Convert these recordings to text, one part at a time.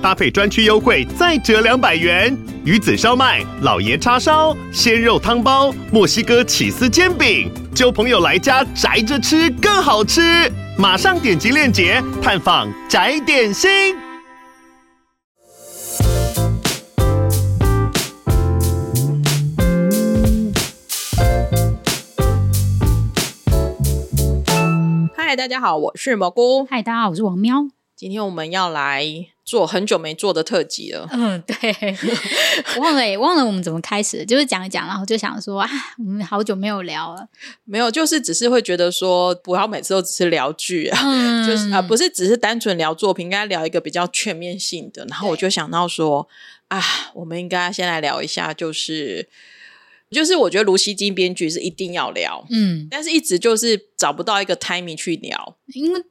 搭配专区优惠再折两百元。鱼子烧麦、老爷叉烧、鲜肉汤包、墨西哥起司煎饼，就朋友来家宅着吃更好吃。马上点击链接探访宅点心。嗨，大家好，我是蘑菇。嗨，大家好，我是王喵。今天我们要来。做很久没做的特辑了，嗯，对，忘了忘了我们怎么开始，就是讲一讲，然后就想说啊，我们好久没有聊了，没有，就是只是会觉得说，不要每次都只是聊剧啊，嗯、就是啊，不是只是单纯聊作品，应该聊一个比较全面性的。然后我就想到说，啊，我们应该先来聊一下，就是。就是我觉得卢熙京编剧是一定要聊，嗯，但是一直就是找不到一个 timing 去聊，因为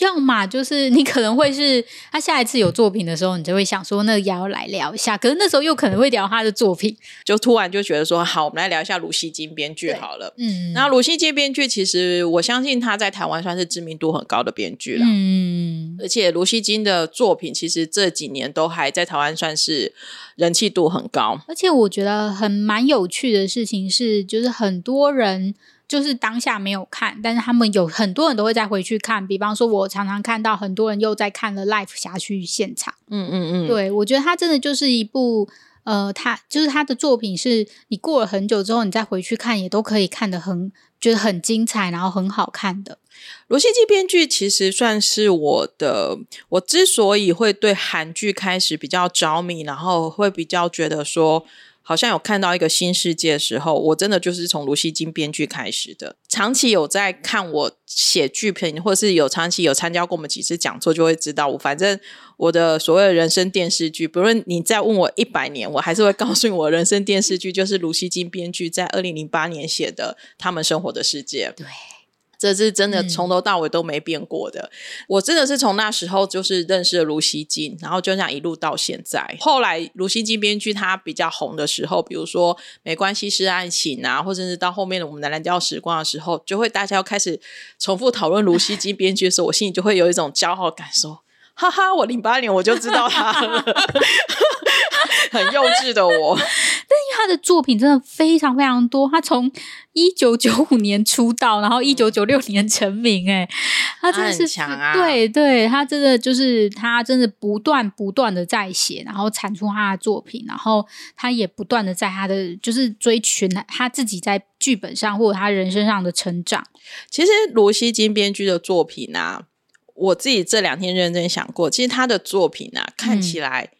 要么就是你可能会是他下一次有作品的时候，你就会想说那个要来聊一下，可是那时候又可能会聊他的作品，就突然就觉得说好，我们来聊一下卢西金编剧好了，嗯，然后卢熙京编剧其实我相信他在台湾算是知名度很高的编剧了，嗯，而且卢西金的作品其实这几年都还在台湾算是。人气度很高，而且我觉得很蛮有趣的事情是，就是很多人就是当下没有看，但是他们有很多人都会再回去看。比方说，我常常看到很多人又在看了《Life 辖区现场》。嗯嗯嗯，对，我觉得他真的就是一部呃，他就是他的作品，是你过了很久之后，你再回去看，也都可以看得很觉得很精彩，然后很好看的。罗西基编剧其实算是我的，我之所以会对韩剧开始比较着迷，然后会比较觉得说好像有看到一个新世界的时候，我真的就是从卢西金编剧开始的。长期有在看我写剧评，或是有长期有参加过我们几次讲座，就会知道我反正我的所谓的人生电视剧，不论你再问我一百年，我还是会告诉你，我人生电视剧就是卢熙京编剧在二零零八年写的《他们生活的世界》。对。这是真的从头到尾都没变过的。嗯、我真的是从那时候就是认识了卢锡金，然后就这样一路到现在。后来卢锡金编剧他比较红的时候，比如说《没关系是爱情》啊，或者是到后面的我们的蓝调时光的时候，就会大家要开始重复讨论卢锡金编剧的时候，我心里就会有一种骄傲感，说：哈哈，我零八年我就知道他了，很幼稚的我但。他的作品真的非常非常多，他从一九九五年出道，然后一九九六年成名，哎，他真的是强啊！对对，他真的就是他真的不断不断的在写，然后产出他的作品，然后他也不断的在他的就是追寻他自己在剧本上或者他人生上的成长。其实罗西金编剧的作品啊，我自己这两天认真想过，其实他的作品啊，看起来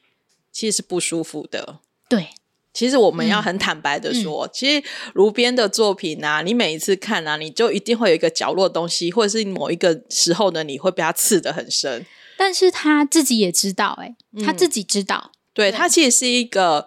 其实是不舒服的，嗯、对。其实我们要很坦白的说，其实卢编的作品啊，你每一次看啊，你就一定会有一个角落的东西，或者是某一个时候呢，你会被他刺得很深。但是他自己也知道、欸，诶、嗯、他自己知道，对，对他其实是一个。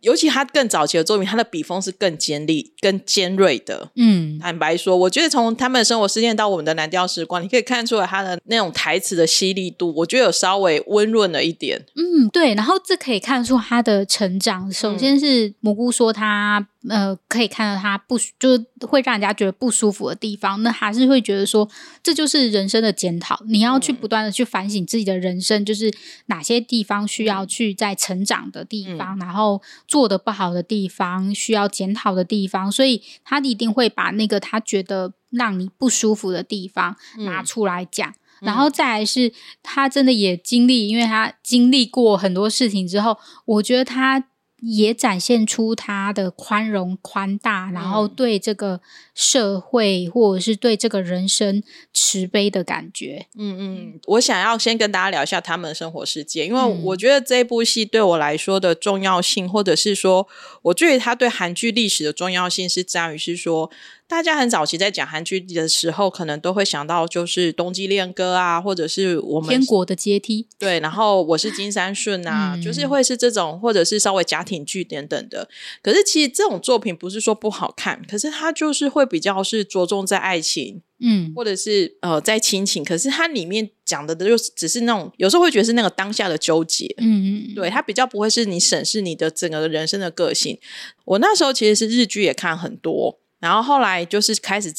尤其他更早期的作品，他的笔锋是更尖利、更尖锐的。嗯，坦白说，我觉得从他们的生活事件到我们的蓝调时光，你可以看出来他的那种台词的犀利度，我觉得有稍微温润了一点。嗯，对。然后这可以看出他的成长。首先是蘑菇说他。呃，可以看到他不就会让人家觉得不舒服的地方，那还是会觉得说，这就是人生的检讨。你要去不断的去反省自己的人生，就是哪些地方需要去在成长的地方，嗯、然后做的不好的地方需要检讨的地方。所以他一定会把那个他觉得让你不舒服的地方拿出来讲，嗯、然后再来是他真的也经历，因为他经历过很多事情之后，我觉得他。也展现出他的宽容、宽大，然后对这个社会或者是对这个人生慈悲的感觉。嗯嗯，我想要先跟大家聊一下他们的生活世界，因为我觉得这部戏对我来说的重要性，或者是说我对于他对韩剧历史的重要性，是在于是说大家很早期在讲韩剧的时候，可能都会想到就是《冬季恋歌》啊，或者是我们天国的阶梯，对，然后我是金三顺啊，嗯、就是会是这种，或者是稍微家庭剧等等的。可是其实这种作品不是说不好看，可是它就是会比较是着重在爱情，嗯，或者是呃在亲情。可是它里面讲的就只是那种，有时候会觉得是那个当下的纠结，嗯嗯，对，它比较不会是你审视你的整个人生的个性。我那时候其实是日剧也看很多。然后后来就是开始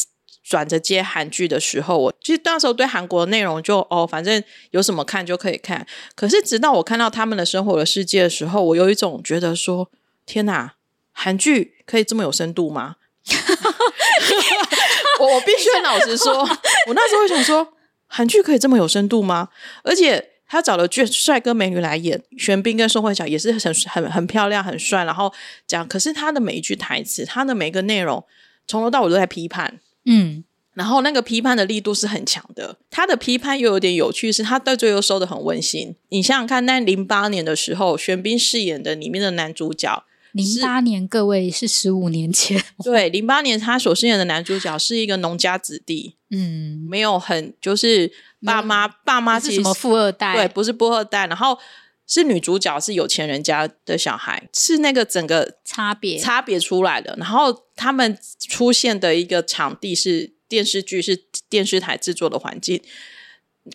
转着接韩剧的时候，我其实那时候对韩国的内容就哦，反正有什么看就可以看。可是直到我看到他们的生活的世界的时候，我有一种觉得说：天哪，韩剧可以这么有深度吗？我我必须老实说，我那时候想说，韩剧可以这么有深度吗？而且他找了俊帅哥美女来演，玄彬跟宋慧乔也是很很很漂亮、很帅，然后讲。可是他的每一句台词，他的每一个内容。从头到尾都在批判，嗯，然后那个批判的力度是很强的。他的批判又有点有趣，是他到最后收的很温馨。你想想看，那零八年的时候，玄彬饰演的里面的男主角，零八年各位是十五年前，对，零八年他所饰演的男主角是一个农家子弟，嗯，没有很就是爸妈、嗯、爸妈是什么富二代，对，不是富二代，然后。是女主角是有钱人家的小孩，是那个整个差别差别出来的。然后他们出现的一个场地是电视剧，是电视台制作的环境，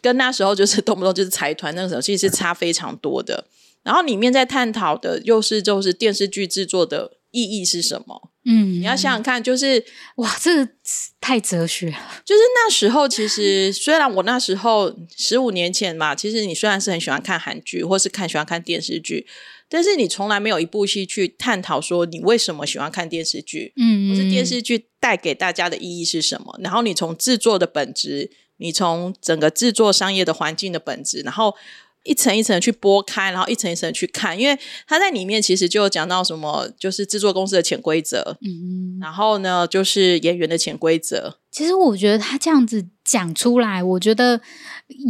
跟那时候就是动不动就是财团那个时候其实是差非常多的。然后里面在探讨的又是就是电视剧制作的意义是什么？嗯，你要想想看，就是哇，这个太哲学了。就是那时候，其实 虽然我那时候十五年前嘛，其实你虽然是很喜欢看韩剧，或是看喜欢看电视剧，但是你从来没有一部戏去探讨说你为什么喜欢看电视剧，嗯，或是电视剧带给大家的意义是什么？然后你从制作的本质，你从整个制作商业的环境的本质，然后。一层一层去剥开，然后一层一层去看，因为他在里面其实就有讲到什么，就是制作公司的潜规则，嗯，然后呢，就是演员的潜规则。其实我觉得他这样子讲出来，我觉得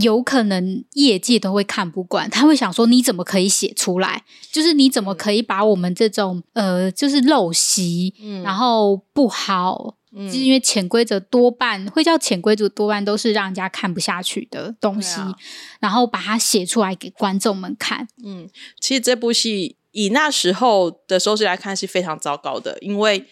有可能业界都会看不惯，他会想说：你怎么可以写出来？就是你怎么可以把我们这种呃，就是陋习，嗯，然后不好。就是因为潜规则多半会叫潜规则，多半都是让人家看不下去的东西，啊、然后把它写出来给观众们看。嗯，其实这部戏以那时候的收视来看是非常糟糕的，因为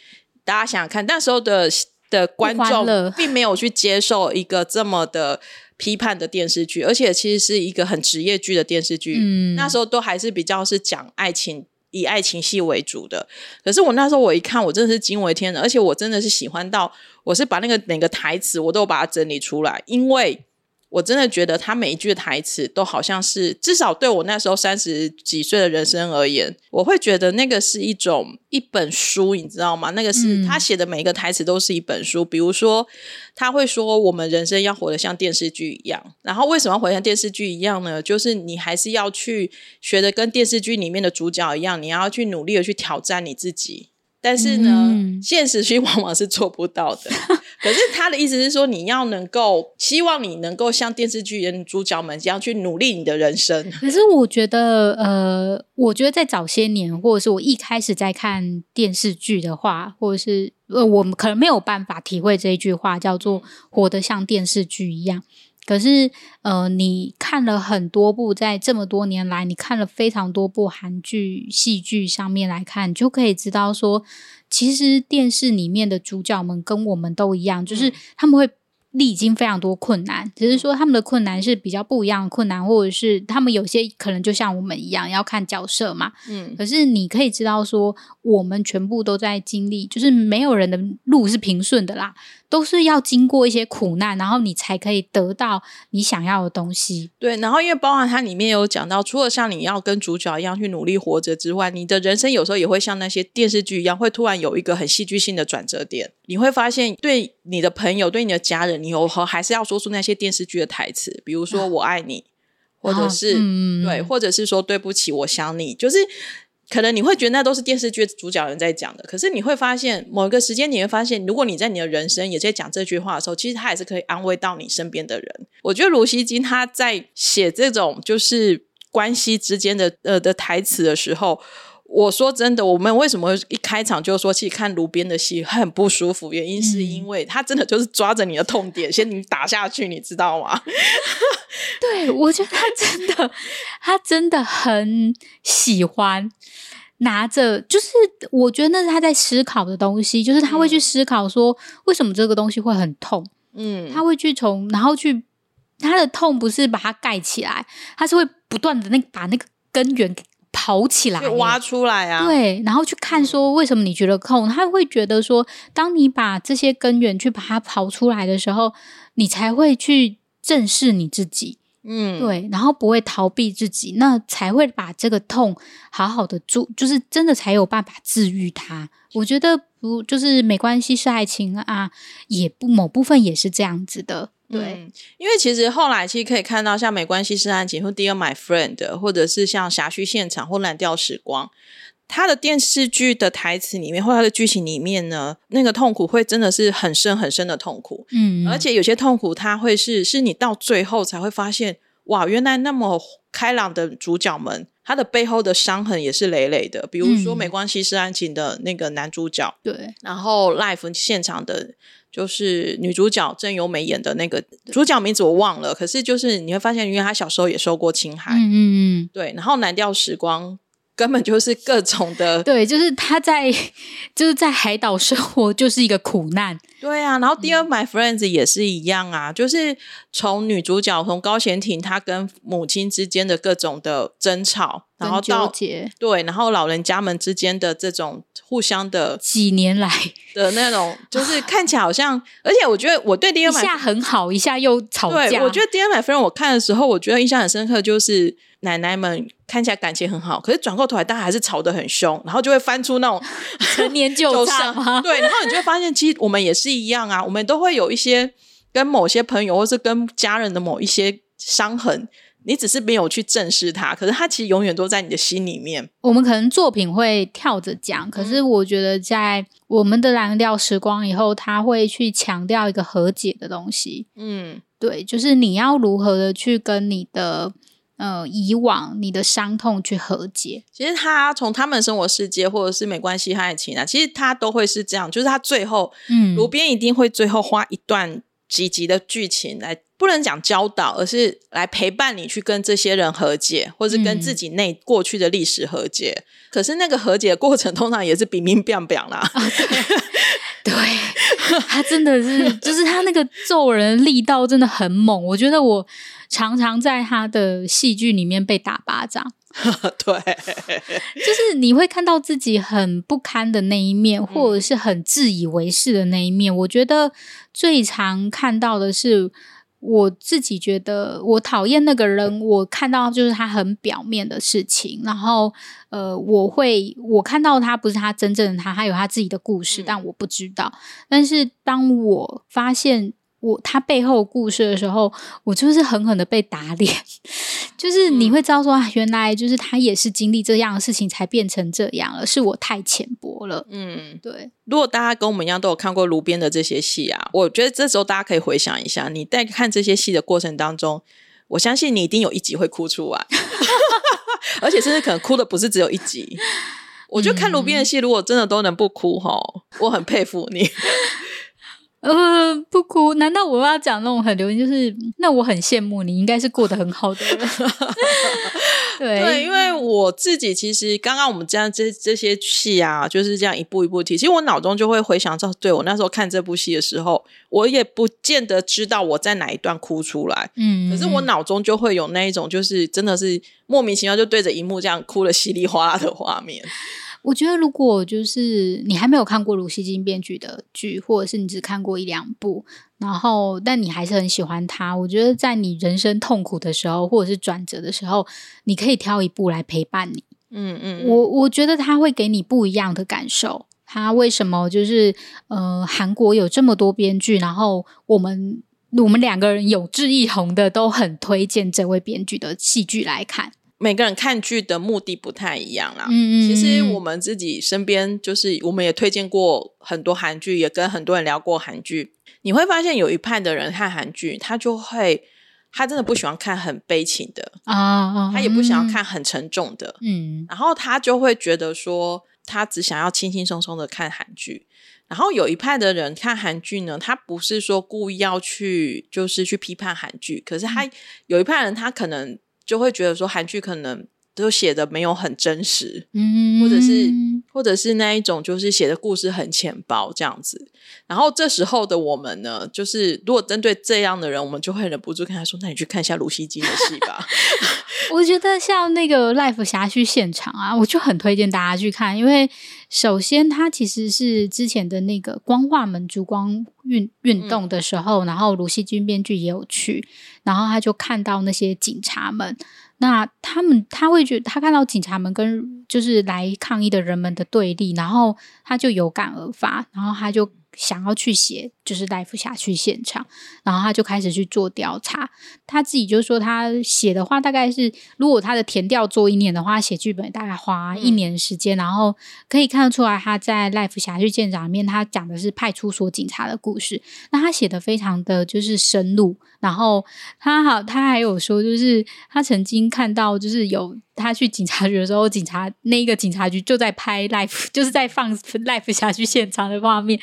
大家想想看，那时候的的观众并没有去接受一个这么的批判的电视剧，而且其实是一个很职业剧的电视剧。嗯，那时候都还是比较是讲爱情。以爱情戏为主的，可是我那时候我一看，我真的是惊为天人，而且我真的是喜欢到，我是把那个每个台词我都把它整理出来，因为。我真的觉得他每一句台词都好像是，至少对我那时候三十几岁的人生而言，我会觉得那个是一种一本书，你知道吗？那个是他写的每一个台词都是一本书。比如说，他会说我们人生要活得像电视剧一样，然后为什么要活得像电视剧一样呢？就是你还是要去学的跟电视剧里面的主角一样，你要去努力的去挑战你自己。但是呢，嗯、现实剧往往是做不到的。可是他的意思是说，你要能够，希望你能够像电视剧的主角们这样去努力你的人生。可是我觉得，呃，我觉得在早些年，或者是我一开始在看电视剧的话，或者是呃，我们可能没有办法体会这一句话，叫做“活得像电视剧一样”。可是，呃，你看了很多部，在这么多年来，你看了非常多部韩剧、戏剧上面来看，你就可以知道说，其实电视里面的主角们跟我们都一样，就是他们会。历经非常多困难，只是说他们的困难是比较不一样的困难，或者是他们有些可能就像我们一样要看角色嘛。嗯，可是你可以知道说，我们全部都在经历，就是没有人的路是平顺的啦，都是要经过一些苦难，然后你才可以得到你想要的东西。对，然后因为包含它里面有讲到，除了像你要跟主角一样去努力活着之外，你的人生有时候也会像那些电视剧一样，会突然有一个很戏剧性的转折点。你会发现，对你的朋友、对你的家人，你有和还是要说出那些电视剧的台词，比如说“我爱你”，或者是、对，或者是说“对不起，我想你”。就是可能你会觉得那都是电视剧主角人在讲的，可是你会发现，某一个时间你会发现，如果你在你的人生也在讲这句话的时候，其实他也是可以安慰到你身边的人。我觉得卢锡金他在写这种就是关系之间的呃的台词的时候。我说真的，我们为什么一开场就说去看炉边的戏很不舒服？原因是因为他真的就是抓着你的痛点，先你打下去，你知道吗？对，我觉得他真的，他真的很喜欢拿着，就是我觉得那是他在思考的东西，就是他会去思考说，为什么这个东西会很痛？嗯，他会去从，然后去他的痛不是把它盖起来，他是会不断的那把那个根源给。刨起来，挖出来啊！对，然后去看说为什么你觉得痛，他会觉得说，当你把这些根源去把它刨出来的时候，你才会去正视你自己，嗯，对，然后不会逃避自己，那才会把这个痛好好的做，就是真的才有办法治愈它。我觉得不就是没关系是爱情啊，也不某部分也是这样子的。对、嗯，因为其实后来其实可以看到，像《没关系是爱情》或《Dear My Friend》，或者是像《辖区现场》或《蓝调时光》，它的电视剧的台词里面或它的剧情里面呢，那个痛苦会真的是很深很深的痛苦。嗯，而且有些痛苦，它会是是你到最后才会发现，哇，原来那么开朗的主角们，他的背后的伤痕也是累累的。比如说《没关系是爱情》的那个男主角，嗯、对，然后 Life 现场的。就是女主角郑有美演的那个主角名字我忘了，可是就是你会发现，因为她小时候也受过侵害，嗯嗯嗯，对，然后蓝调时光。根本就是各种的，对，就是他在就是在海岛生活就是一个苦难，对啊。然后《Dear My Friends》也是一样啊，嗯、就是从女主角从高贤婷她跟母亲之间的各种的争吵，然后到对，然后老人家们之间的这种互相的几年来的那种，就是看起来好像，而且我觉得我对《Dear My》一下很好，一下又吵架。对，我觉得《Dear My Friends》我看的时候，我觉得印象很深刻，就是。奶奶们看起来感情很好，可是转过头来，大家还是吵得很凶，然后就会翻出那种 陈年旧账。对，然后你就会发现，其实我们也是一样啊，我们都会有一些跟某些朋友或是跟家人的某一些伤痕，你只是没有去正视它，可是它其实永远都在你的心里面。我们可能作品会跳着讲，可是我觉得在我们的蓝调时光以后，他会去强调一个和解的东西。嗯，对，就是你要如何的去跟你的。呃，以往你的伤痛去和解，其实他从他们生活世界，或者是没关系和爱情啊，其实他都会是这样，就是他最后，嗯，卢边一定会最后花一段几集的剧情来，不能讲教导，而是来陪伴你去跟这些人和解，或是跟自己内过去的历史和解。嗯、可是那个和解的过程通常也是乒乒乓乓啦。哦、对，对他真的是，就是他那个揍人力道真的很猛，我觉得我。常常在他的戏剧里面被打巴掌，对，就是你会看到自己很不堪的那一面，或者是很自以为是的那一面。我觉得最常看到的是，我自己觉得我讨厌那个人，我看到就是他很表面的事情，然后呃，我会我看到他不是他真正的他，他有他自己的故事，但我不知道。但是当我发现。我他背后故事的时候，我就是狠狠的被打脸，就是你会知道说啊，原来就是他也是经历这样的事情才变成这样了，是我太浅薄了。嗯，对。如果大家跟我们一样都有看过卢边的这些戏啊，我觉得这时候大家可以回想一下，你在看这些戏的过程当中，我相信你一定有一集会哭出来，而且甚至可能哭的不是只有一集。我觉得看卢边的戏，如果真的都能不哭哈，我很佩服你。呃，不哭？难道我要讲那种很流行？就是那我很羡慕你，应该是过得很好的人。对，对，因为我自己其实刚刚我们这样这这些戏啊，就是这样一步一步提。其实我脑中就会回想到，对我那时候看这部戏的时候，我也不见得知道我在哪一段哭出来。嗯，可是我脑中就会有那一种，就是真的是莫名其妙就对着荧幕这样哭的稀里哗啦的画面。我觉得，如果就是你还没有看过卢熙京编剧的剧，或者是你只看过一两部，然后但你还是很喜欢他，我觉得在你人生痛苦的时候，或者是转折的时候，你可以挑一部来陪伴你。嗯嗯，我我觉得他会给你不一样的感受。他为什么就是呃，韩国有这么多编剧，然后我们我们两个人有志一同的，都很推荐这位编剧的戏剧来看。每个人看剧的目的不太一样啦。嗯，其实我们自己身边就是，我们也推荐过很多韩剧，也跟很多人聊过韩剧。你会发现有一派的人看韩剧，他就会他真的不喜欢看很悲情的啊，他也不想要看很沉重的，嗯，然后他就会觉得说，他只想要轻轻松松的看韩剧。然后有一派的人看韩剧呢，他不是说故意要去，就是去批判韩剧，可是他有一派人，他可能就会觉得说，韩剧可能。都写的没有很真实，嗯，或者是或者是那一种，就是写的故事很浅薄这样子。然后这时候的我们呢，就是如果针对这样的人，我们就会忍不住跟他说：“那你去看一下卢熙京的戏吧。”我觉得像那个《Life 辖区现场》啊，我就很推荐大家去看，因为首先它其实是之前的那个光化门烛光运运动的时候，嗯、然后卢熙京编剧也有去，然后他就看到那些警察们。那他们他会觉他看到警察们跟就是来抗议的人们的对立，然后他就有感而发，然后他就想要去写就是 Life 辖区现场，然后他就开始去做调查。他自己就说他写的话大概是，如果他的填调做一年的话，写剧本大概花一年时间，嗯、然后可以看得出来他在 Life 辖区现场里面，他讲的是派出所警察的故事。那他写的非常的就是深入。然后他好，他还有说，就是他曾经看到，就是有他去警察局的时候，警察那一个警察局就在拍 live，就是在放 live 辖区现场的画面，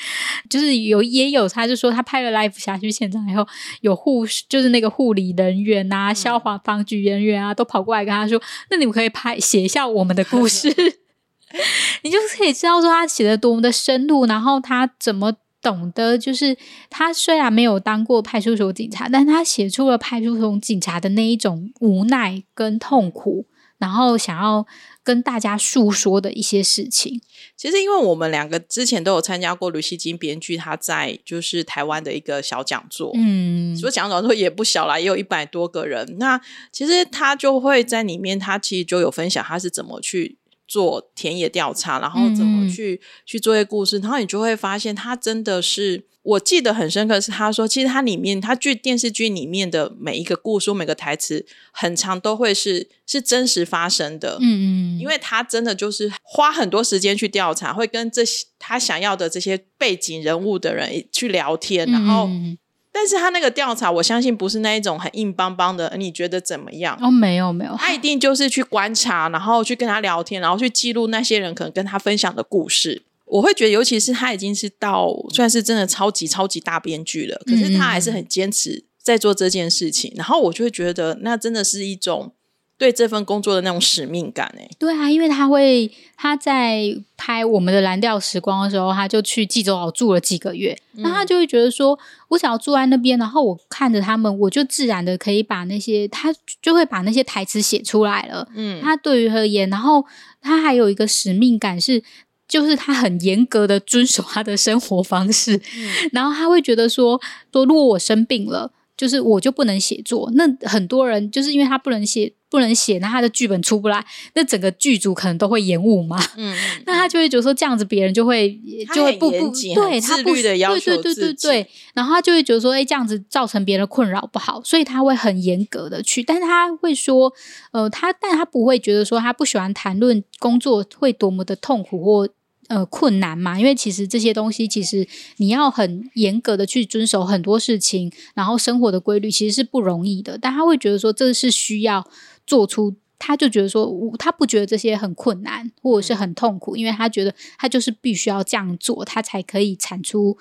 就是有也有，他就说他拍了 live 辖区现场以后，有护士，就是那个护理人员啊、消防防局人员啊，都跑过来跟他说：“那你们可以拍写一下我们的故事。”你就可以知道说他写的多么的深入，然后他怎么。懂得就是他虽然没有当过派出所警察，但他写出了派出所警察的那一种无奈跟痛苦，然后想要跟大家诉说的一些事情。其实，因为我们两个之前都有参加过卢西金编剧他在就是台湾的一个小讲座，嗯，所以讲讲座也不小啦，也有一百多个人。那其实他就会在里面，他其实就有分享他是怎么去。做田野调查，然后怎么去、嗯、去做一些故事，然后你就会发现，他真的是我记得很深刻，是他说，其实他里面他剧电视剧里面的每一个故事、每个台词，很长都会是是真实发生的，嗯嗯，因为他真的就是花很多时间去调查，会跟这些他想要的这些背景人物的人去聊天，然后。嗯但是他那个调查，我相信不是那一种很硬邦邦的。你觉得怎么样？哦，没有没有，他一定就是去观察，然后去跟他聊天，然后去记录那些人可能跟他分享的故事。我会觉得，尤其是他已经是到算是真的超级超级大编剧了，可是他还是很坚持在做这件事情。嗯、然后我就会觉得，那真的是一种。对这份工作的那种使命感，哎，对啊，因为他会他在拍我们的蓝调时光的时候，他就去济州岛住了几个月，嗯、那他就会觉得说，我想要住在那边，然后我看着他们，我就自然的可以把那些他就会把那些台词写出来了。嗯，他对于而言，然后他还有一个使命感是，就是他很严格的遵守他的生活方式，嗯、然后他会觉得说，说如果我生病了。就是我就不能写作，那很多人就是因为他不能写，不能写，那他的剧本出不来，那整个剧组可能都会延误嘛。嗯，那他就会觉得说这样子，别人就会就会不不对他不的要求对对对对对，然后他就会觉得说，哎，这样子造成别人的困扰不好，所以他会很严格的去，但是他会说，呃，他但他不会觉得说他不喜欢谈论工作会多么的痛苦或。呃，困难嘛，因为其实这些东西，其实你要很严格的去遵守很多事情，然后生活的规律其实是不容易的。但他会觉得说，这是需要做出，他就觉得说，他不觉得这些很困难或者是很痛苦，因为他觉得他就是必须要这样做，他才可以产出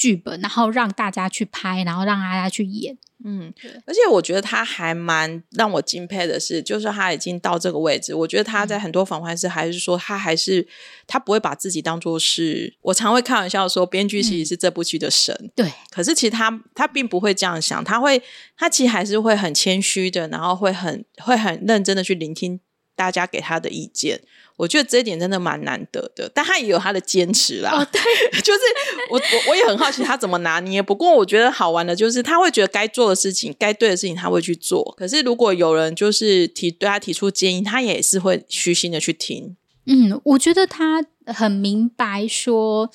剧本，然后让大家去拍，然后让大家去演。嗯，而且我觉得他还蛮让我敬佩的是，就是他已经到这个位置。我觉得他在很多访谈时还是说，他还是他不会把自己当做是。我常会开玩笑说，编剧其实是这部剧的神。嗯、对，可是其实他他并不会这样想，他会他其实还是会很谦虚的，然后会很会很认真的去聆听大家给他的意见。我觉得这一点真的蛮难得的，但他也有他的坚持啦。哦，对，就是我我我也很好奇他怎么拿捏。不过我觉得好玩的就是他会觉得该做的事情、该对的事情他会去做。可是如果有人就是提对他提出建议，他也是会虚心的去听。嗯，我觉得他很明白说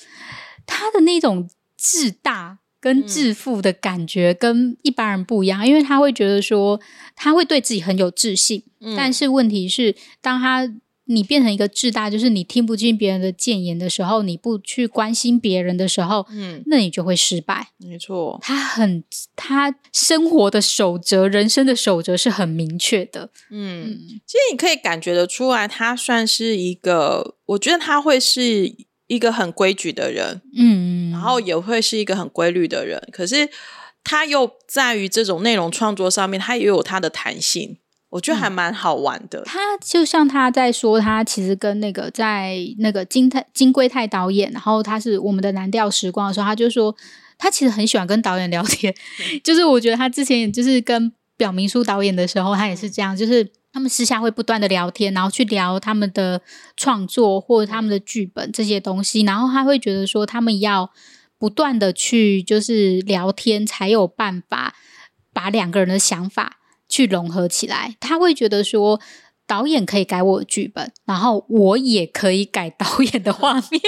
他的那种自大跟自负的感觉跟一般人不一样，嗯、因为他会觉得说他会对自己很有自信。嗯、但是问题是当他。你变成一个自大，就是你听不进别人的谏言的时候，你不去关心别人的时候，嗯，那你就会失败。没错，他很他生活的守则，人生的守则是很明确的。嗯，嗯，其实你可以感觉得出来，他算是一个，我觉得他会是一个很规矩的人，嗯，然后也会是一个很规律的人。可是他又在于这种内容创作上面，他也有他的弹性。我觉得还蛮好玩的。嗯，他就像他在说，他其实跟那个在那个金泰金圭泰导演，然后他是我们的蓝调时光的时候，他就说他其实很喜欢跟导演聊天。就是我觉得他之前也就是跟表明书导演的时候，他也是这样，就是他们私下会不断的聊天，然后去聊他们的创作或者他们的剧本这些东西，然后他会觉得说他们要不断的去就是聊天，才有办法把两个人的想法。去融合起来，他会觉得说，导演可以改我的剧本，然后我也可以改导演的画面。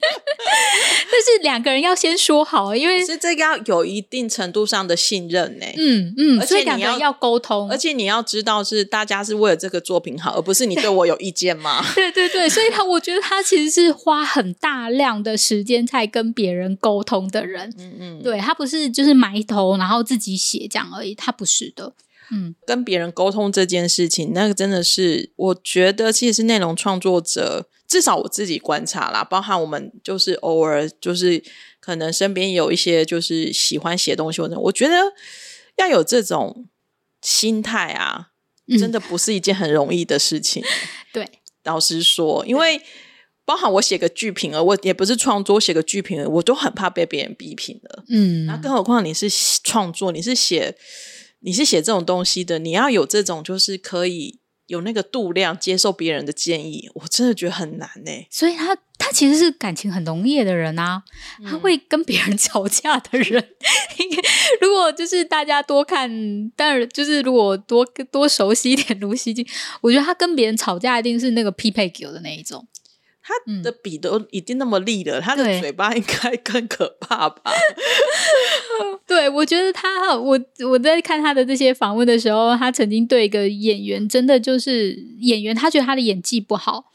但是两个人要先说好，因为是这个要有一定程度上的信任呢。嗯嗯，而且两个人要沟通，而且你要知道是大家是为了这个作品好，而不是你对我有意见吗？对对对，所以他我觉得他其实是花很大量的时间在跟别人沟通的人。嗯嗯，对，他不是就是埋头然后自己写这样而已，他不是的。嗯，跟别人沟通这件事情，那个真的是，我觉得其实是内容创作者，至少我自己观察啦，包含我们就是偶尔就是可能身边有一些就是喜欢写东西我觉得要有这种心态啊，真的不是一件很容易的事情。嗯、对，老实说，因为包含我写个剧评啊，我也不是创作，写个剧评，我都很怕被别人批评的。嗯，那更何况你是创作，你是写。你是写这种东西的，你要有这种就是可以有那个度量接受别人的建议，我真的觉得很难呢。所以他他其实是感情很浓烈的人啊，他会跟别人 吵架的人。嗯、如果就是大家多看，当然就是如果多多熟悉一点卢熙京，我觉得他跟别人吵架一定是那个匹配狗的那一种。他的笔都已经那么利了，嗯、他的嘴巴应该 更可怕吧？对，对，我觉得他，我我在看他的这些访问的时候，他曾经对一个演员，真的就是演员，他觉得他的演技不好，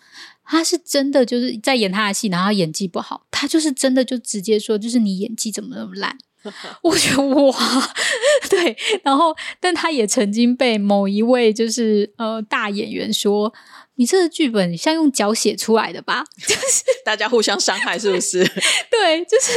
他是真的就是在演他的戏，然后他演技不好，他就是真的就直接说，就是你演技怎么那么烂？我觉得哇，对，然后但他也曾经被某一位就是呃大演员说。你这个剧本像用脚写出来的吧？就是大家互相伤害，是不是？对，就是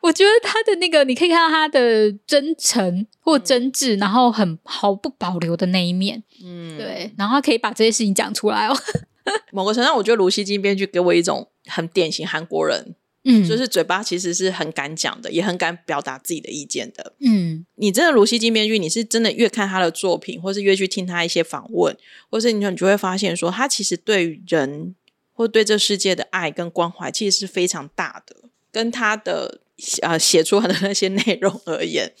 我觉得他的那个，你可以看到他的真诚或真挚，嗯、然后很毫不保留的那一面。嗯，对，然后他可以把这些事情讲出来哦。某个程度上，我觉得卢锡金编剧给我一种很典型韩国人。嗯，就是嘴巴其实是很敢讲的，也很敢表达自己的意见的。嗯，你真的卢西金编剧，你是真的越看他的作品，或是越去听他一些访问，或是你你就会发现说，他其实对于人或对这世界的爱跟关怀，其实是非常大的。跟他的呃写出来的那些内容而言，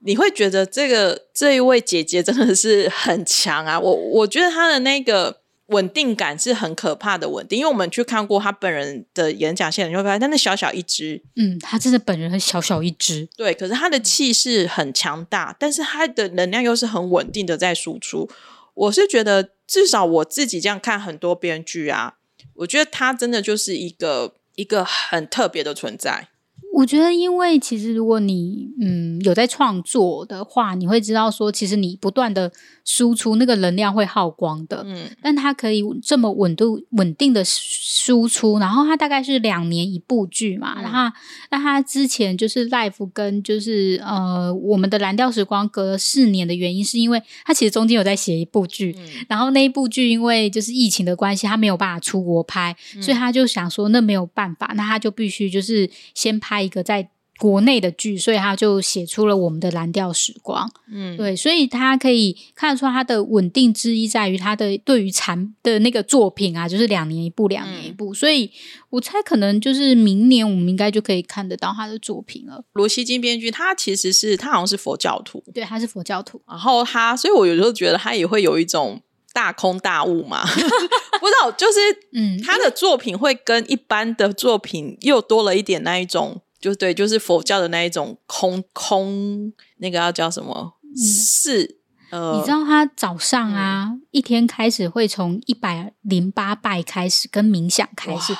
你会觉得这个这一位姐姐真的是很强啊！我我觉得她的那个。稳定感是很可怕的稳定，因为我们去看过他本人的演讲现场，你会发现他那小小一只，嗯，他真的本人很小小一只，对，可是他的气势很强大，但是他的能量又是很稳定的在输出。我是觉得，至少我自己这样看很多编剧啊，我觉得他真的就是一个一个很特别的存在。我觉得，因为其实如果你嗯有在创作的话，你会知道说，其实你不断的输出那个能量会耗光的。嗯，但它可以这么稳度稳定的输出，然后它大概是两年一部剧嘛。嗯、然后那它之前就是 Life 跟就是呃我们的蓝调时光隔了四年的原因，是因为它其实中间有在写一部剧，嗯、然后那一部剧因为就是疫情的关系，他没有办法出国拍，嗯、所以他就想说那没有办法，那他就必须就是先拍。一个在国内的剧，所以他就写出了我们的蓝调时光。嗯，对，所以他可以看得出他的稳定之一在于他的对于产的那个作品啊，就是两年一部，两年一部。嗯、所以我猜可能就是明年我们应该就可以看得到他的作品了。罗西金编剧他其实是他好像是佛教徒，对，他是佛教徒。然后他，所以我有时候觉得他也会有一种大空大悟嘛，不知道就是嗯，他的作品会跟一般的作品又多了一点那一种。就对，就是佛教的那一种空空，那个要叫什么？是呃，你知道他早上啊，嗯、一天开始会从一百零八拜开始跟冥想开始。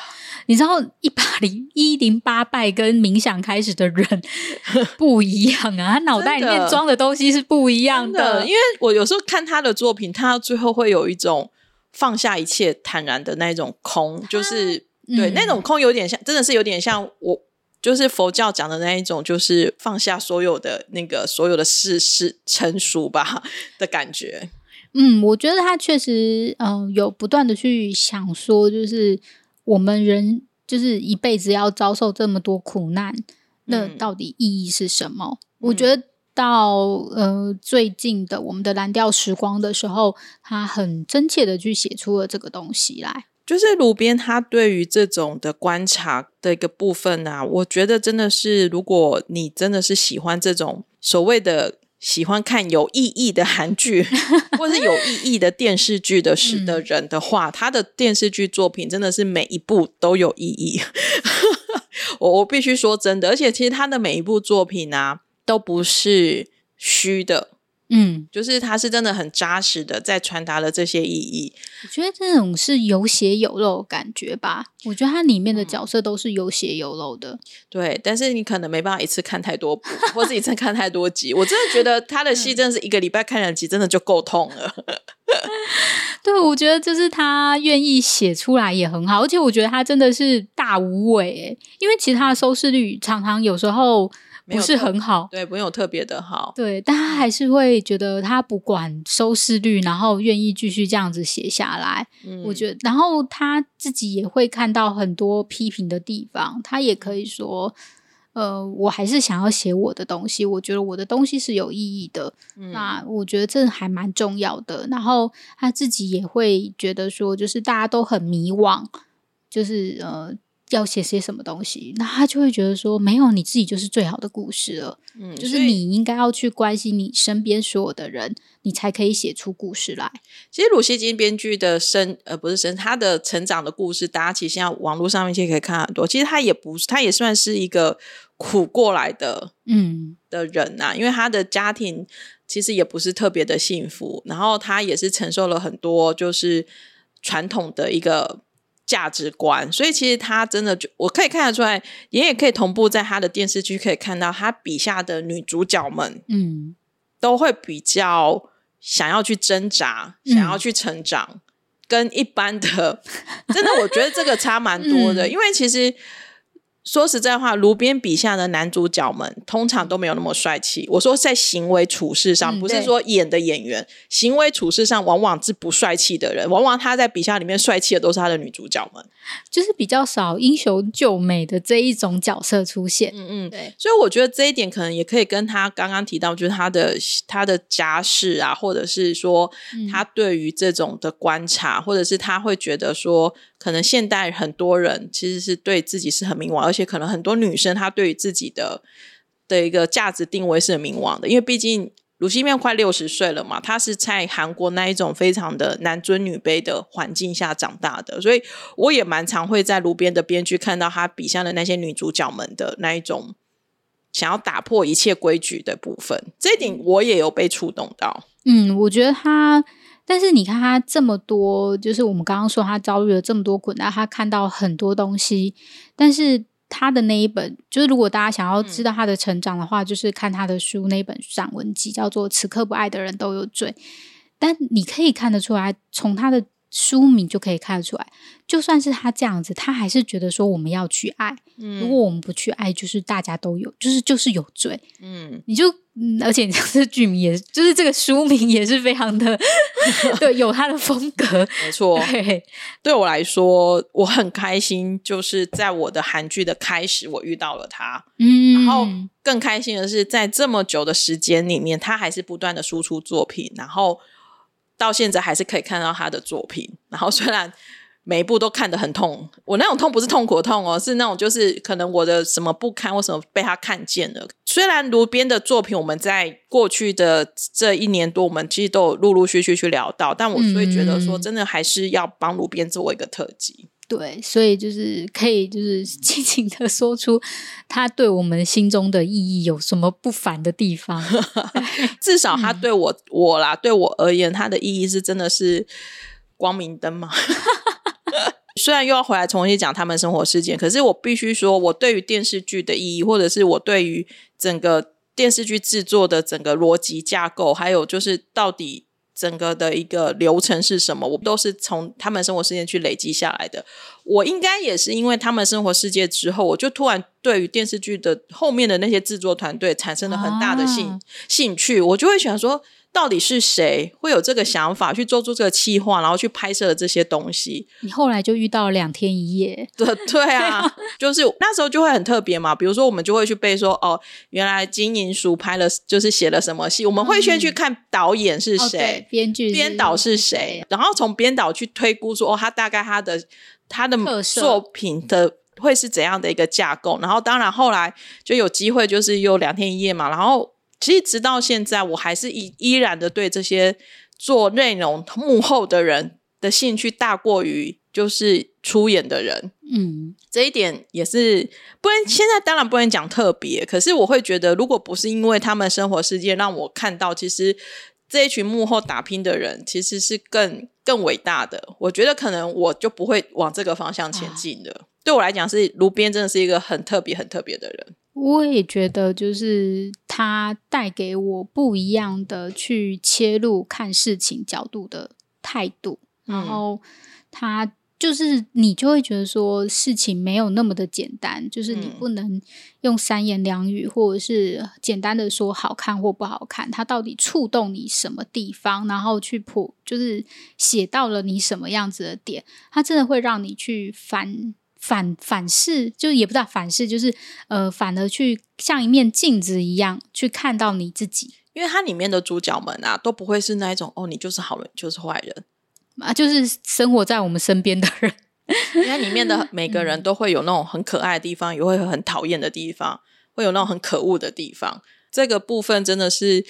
你知道一百零一零八拜跟冥想开始的人 不一样啊，他脑袋里面装的东西是不一样的，的。因为我有时候看他的作品，他最后会有一种放下一切、坦然的那种空，就是、啊、对、嗯、那种空有点像，真的是有点像我就是佛教讲的那一种，就是放下所有的那个所有的事事成熟吧的感觉。嗯，我觉得他确实嗯、呃、有不断的去想说，就是。我们人就是一辈子要遭受这么多苦难，那到底意义是什么？嗯、我觉得到呃最近的我们的蓝调时光的时候，他很真切的去写出了这个东西来。就是鲁边他对于这种的观察的一个部分啊，我觉得真的是，如果你真的是喜欢这种所谓的。喜欢看有意义的韩剧，或是有意义的电视剧的时的人的话，他的电视剧作品真的是每一部都有意义。我我必须说真的，而且其实他的每一部作品啊，都不是虚的。嗯，就是他是真的很扎实的在传达了这些意义。我觉得这种是有血有肉的感觉吧。我觉得它里面的角色都是有血有肉的。对，但是你可能没办法一次看太多部，或者一次看太多集。我真的觉得他的戏真的是一个礼拜看两集，真的就够痛了。对，我觉得就是他愿意写出来也很好，而且我觉得他真的是大无畏，因为其他的收视率常常有时候。不是很好，对，没有特别的好，对，但他还是会觉得他不管收视率，然后愿意继续这样子写下来。嗯，我觉得，然后他自己也会看到很多批评的地方，他也可以说，呃，我还是想要写我的东西，我觉得我的东西是有意义的。嗯，那我觉得这还蛮重要的。然后他自己也会觉得说，就是大家都很迷惘，就是呃。要写些什么东西，那他就会觉得说，没有你自己就是最好的故事了。嗯，就是你应该要去关心你身边所有的人，你才可以写出故事来。其实鲁西金编剧的生，呃，不是生，他的成长的故事，大家其实现在网络上面其实可以看很多。其实他也不是，他也算是一个苦过来的，嗯，的人呐。因为他的家庭其实也不是特别的幸福，然后他也是承受了很多，就是传统的一个。价值观，所以其实他真的就我可以看得出来，也也可以同步在他的电视剧可以看到，他笔下的女主角们，嗯，都会比较想要去挣扎，嗯、想要去成长，跟一般的，真的我觉得这个差蛮多的，嗯、因为其实。说实在话，卢边笔下的男主角们通常都没有那么帅气。我说在行为处事上，不是说演的演员，嗯、行为处事上往往是不帅气的人。往往他在笔下里面帅气的都是他的女主角们，就是比较少英雄救美的这一种角色出现。嗯嗯，对。所以我觉得这一点可能也可以跟他刚刚提到，就是他的他的家世啊，或者是说他对于这种的观察，嗯、或者是他会觉得说。可能现代很多人其实是对自己是很迷惘，而且可能很多女生她对于自己的的一个价值定位是很迷惘的，因为毕竟鲁西面快六十岁了嘛，她是在韩国那一种非常的男尊女卑的环境下长大的，所以我也蛮常会在路边的编剧看到她笔下的那些女主角们的那一种想要打破一切规矩的部分，这一点我也有被触动到。嗯，我觉得他。但是你看他这么多，就是我们刚刚说他遭遇了这么多困难，他看到很多东西。但是他的那一本，就是如果大家想要知道他的成长的话，嗯、就是看他的书那本散文集，叫做《此刻不爱的人都有罪》。但你可以看得出来，从他的书名就可以看得出来，就算是他这样子，他还是觉得说我们要去爱。嗯，如果我们不去爱，就是大家都有，就是就是有罪。嗯，你就。嗯，而且这剧名也是，就是这个书名也是非常的，对，有他的风格，没错。对，对我来说，我很开心，就是在我的韩剧的开始，我遇到了他。嗯，然后更开心的是，在这么久的时间里面，他还是不断的输出作品，然后到现在还是可以看到他的作品。然后虽然。每一部都看得很痛，我那种痛不是痛苦的痛哦，是那种就是可能我的什么不堪或什么被他看见了。虽然卢边的作品，我们在过去的这一年多，我们其实都有陆陆续续去聊到，但我所以觉得说，真的还是要帮卢边做一个特辑。对，所以就是可以就是尽情的说出他对我们心中的意义有什么不凡的地方。至少他对我、嗯、我啦，对我而言，他的意义是真的是光明灯嘛。虽然又要回来重新讲他们生活事件，可是我必须说，我对于电视剧的意义，或者是我对于整个电视剧制作的整个逻辑架构，还有就是到底整个的一个流程是什么，我都是从他们生活事件去累积下来的。我应该也是因为他们生活世界之后，我就突然对于电视剧的后面的那些制作团队产生了很大的兴、啊、兴趣，我就会想说。到底是谁会有这个想法去做出这个企划，然后去拍摄的这些东西？你后来就遇到了两天一夜，对对啊，就是那时候就会很特别嘛。比如说，我们就会去背说，哦，原来金银淑拍了，就是写了什么戏。我们会先去看导演是谁，编剧、编导是谁，然后从编导去推估说，哦，他大概他的他的作品的会是怎样的一个架构。然后，当然后来就有机会，就是有两天一夜嘛，然后。其实直到现在，我还是依依然的对这些做内容幕后的人的兴趣大过于就是出演的人。嗯，这一点也是不能现在当然不能讲特别，可是我会觉得，如果不是因为他们生活世界让我看到，其实这一群幕后打拼的人其实是更更伟大的。我觉得可能我就不会往这个方向前进的。啊、对我来讲，是卢边真的是一个很特别、很特别的人。我也觉得，就是他带给我不一样的去切入看事情角度的态度，嗯、然后他就是你就会觉得说事情没有那么的简单，就是你不能用三言两语或者是简单的说好看或不好看，它到底触动你什么地方，然后去破，就是写到了你什么样子的点，它真的会让你去翻。反反视，就也不知道反视，就是呃，反而去像一面镜子一样去看到你自己，因为它里面的主角们啊，都不会是那一种哦，你就是好人，就是坏人。啊，就是生活在我们身边的人，因为里面的 每个人都会有那种很可爱的地方，也会很讨厌的地方，会有那种很可恶的地方，这个部分真的是。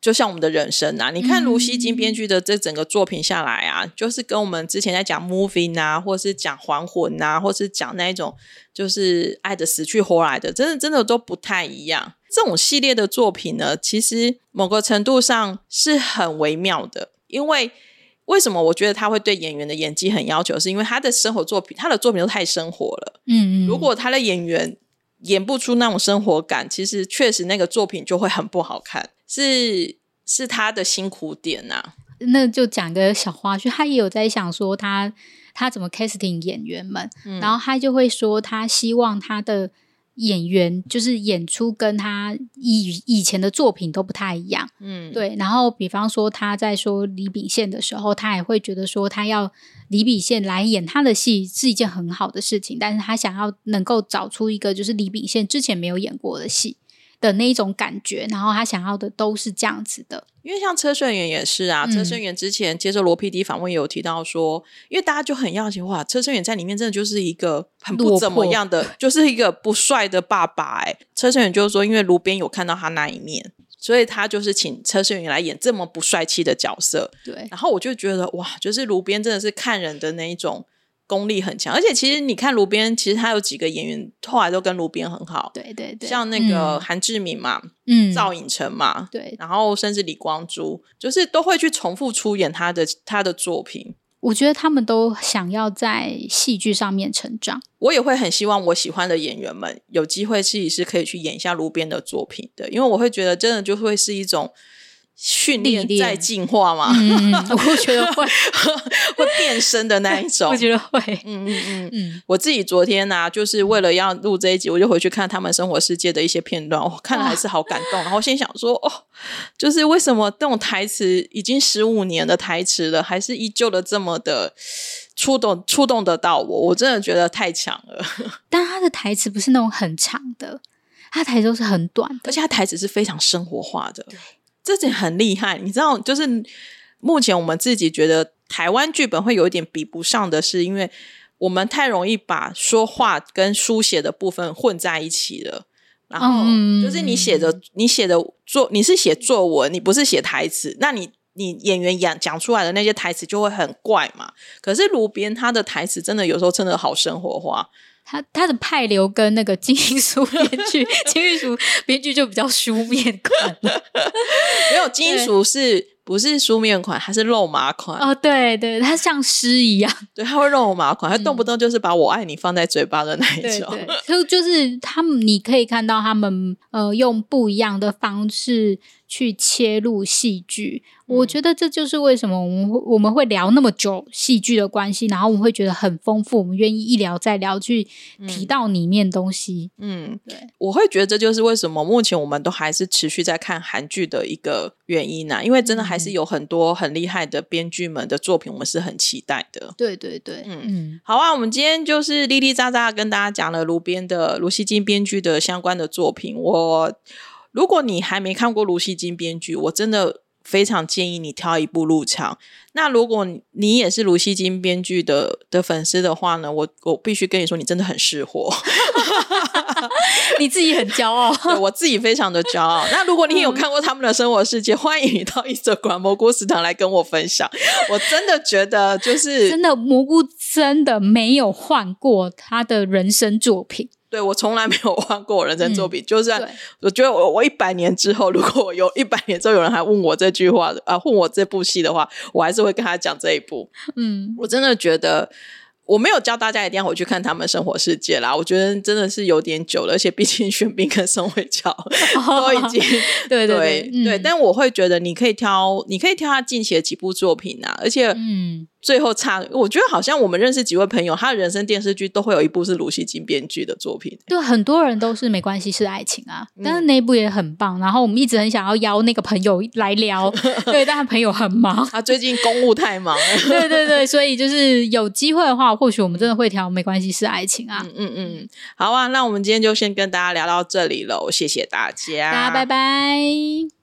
就像我们的人生啊，你看卢熙京编剧的这整个作品下来啊，嗯、就是跟我们之前在讲 Moving 啊，或是讲还魂啊，或是讲那一种就是爱的死去活来的，真的真的都不太一样。这种系列的作品呢，其实某个程度上是很微妙的。因为为什么我觉得他会对演员的演技很要求，是因为他的生活作品，他的作品都太生活了。嗯嗯，如果他的演员演不出那种生活感，其实确实那个作品就会很不好看。是是他的辛苦点呐、啊，那就讲个小花絮，他也有在想说他他怎么 casting 演员们，嗯、然后他就会说他希望他的演员就是演出跟他以以前的作品都不太一样，嗯，对。然后比方说他在说李秉宪的时候，他也会觉得说他要李秉宪来演他的戏是一件很好的事情，但是他想要能够找出一个就是李秉宪之前没有演过的戏。的那一种感觉，然后他想要的都是这样子的，因为像车顺元也是啊，嗯、车顺元之前接受罗 PD 访问也有提到说，因为大家就很要紧哇，车顺元在里面真的就是一个很不怎么样的，就是一个不帅的爸爸哎、欸。车顺元就是说，因为卢边有看到他那一面，所以他就是请车顺元来演这么不帅气的角色。对，然后我就觉得哇，就是卢边真的是看人的那一种。功力很强，而且其实你看卢边，其实他有几个演员后来都跟卢边很好，对对对，像那个韩志明嘛，嗯，赵寅成嘛，对，然后甚至李光洙，就是都会去重复出演他的他的作品。我觉得他们都想要在戏剧上面成长，我也会很希望我喜欢的演员们有机会自己是可以去演一下卢边的作品的，因为我会觉得真的就会是一种。训练再进化嘛？嗯，我觉得会 会变身的那一种。我觉得会。嗯嗯嗯嗯。我自己昨天呢、啊，就是为了要录这一集，我就回去看他们生活世界的一些片段，我看了还是好感动。然后心想说，哦，就是为什么这种台词已经十五年的台词了，还是依旧的这么的触动触动得到我？我真的觉得太强了。但他的台词不是那种很长的，他台词都是很短的，而且他台词是非常生活化的。对。这点很厉害，你知道，就是目前我们自己觉得台湾剧本会有一点比不上的是，因为我们太容易把说话跟书写的部分混在一起了。然后就是你写的，你写的作，你是写作文，你不是写台词，那你。你演员演讲出来的那些台词就会很怪嘛。可是卢边他的台词真的有时候真的好生活化。他他的派流跟那个金玉淑编剧，金玉淑编剧就比较书面款了。没有金玉淑是不是书面款？还是肉麻款？哦，对对，他像诗一样，对，他会肉麻款，他动不动就是把我爱你放在嘴巴的那一种。对，就就是他们，你可以看到他们呃用不一样的方式。去切入戏剧，我觉得这就是为什么我们会我们会聊那么久戏剧的关系，然后我们会觉得很丰富，我们愿意一聊再聊去提到里面东西。嗯，对，我会觉得这就是为什么目前我们都还是持续在看韩剧的一个原因呢，因为真的还是有很多很厉害的编剧们的作品，我们是很期待的。对对对，嗯嗯，好啊，我们今天就是叽叽喳喳跟大家讲了卢编的卢锡金编剧的相关的作品，我。如果你还没看过卢锡金编剧，我真的非常建议你挑一部入场。那如果你也是卢熙京编剧的的粉丝的话呢，我我必须跟你说，你真的很识货，你自己很骄傲，对，我自己非常的骄傲。那如果你有看过他们的生活世界，欢迎你到一则馆蘑菇食堂来跟我分享。我真的觉得，就是真的蘑菇真的没有换过他的人生作品。对，我从来没有换过我人生作品，嗯、就算我觉得我我一百年之后，如果我有一百年之后有人还问我这句话啊，问我这部戏的话，我还是会跟他讲这一部。嗯，我真的觉得。我没有教大家一定要回去看他们生活世界啦，我觉得真的是有点久了，而且毕竟玄彬跟宋慧乔都已经、哦、对对对，但我会觉得你可以挑，你可以挑他近期的几部作品啊，而且嗯，最后差，我觉得好像我们认识几位朋友，他的人生电视剧都会有一部是鲁西金编剧的作品，对，很多人都是没关系是爱情啊，但是那一部也很棒，然后我们一直很想要邀那个朋友来聊，对，但他朋友很忙，他最近公务太忙 了，对对对，所以就是有机会的话。或许我们真的会挑，没关系，是爱情啊。嗯嗯嗯，好啊，那我们今天就先跟大家聊到这里喽，谢谢大家，大家拜拜。